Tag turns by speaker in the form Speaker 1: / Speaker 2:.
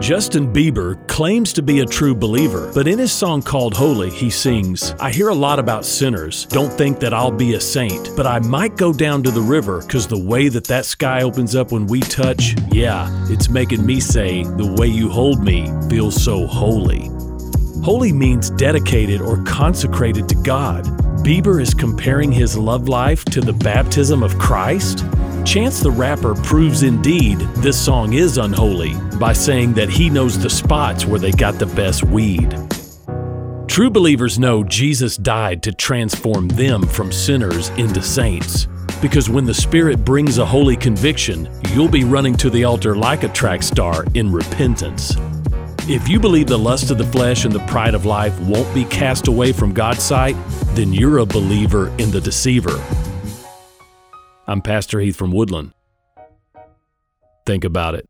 Speaker 1: Justin Bieber claims to be a true believer, but in his song called Holy, he sings, I hear a lot about sinners. Don't think that I'll be a saint, but I might go down to the river, cause the way that that sky opens up when we touch, yeah, it's making me say, the way you hold me feels so holy. Holy means dedicated or consecrated to God. Bieber is comparing his love life to the baptism of Christ? Chance the Rapper proves indeed this song is unholy by saying that he knows the spots where they got the best weed. True believers know Jesus died to transform them from sinners into saints. Because when the Spirit brings a holy conviction, you'll be running to the altar like a track star in repentance. If you believe the lust of the flesh and the pride of life won't be cast away from God's sight, then you're a believer in the deceiver. I'm Pastor Heath from Woodland. Think about it.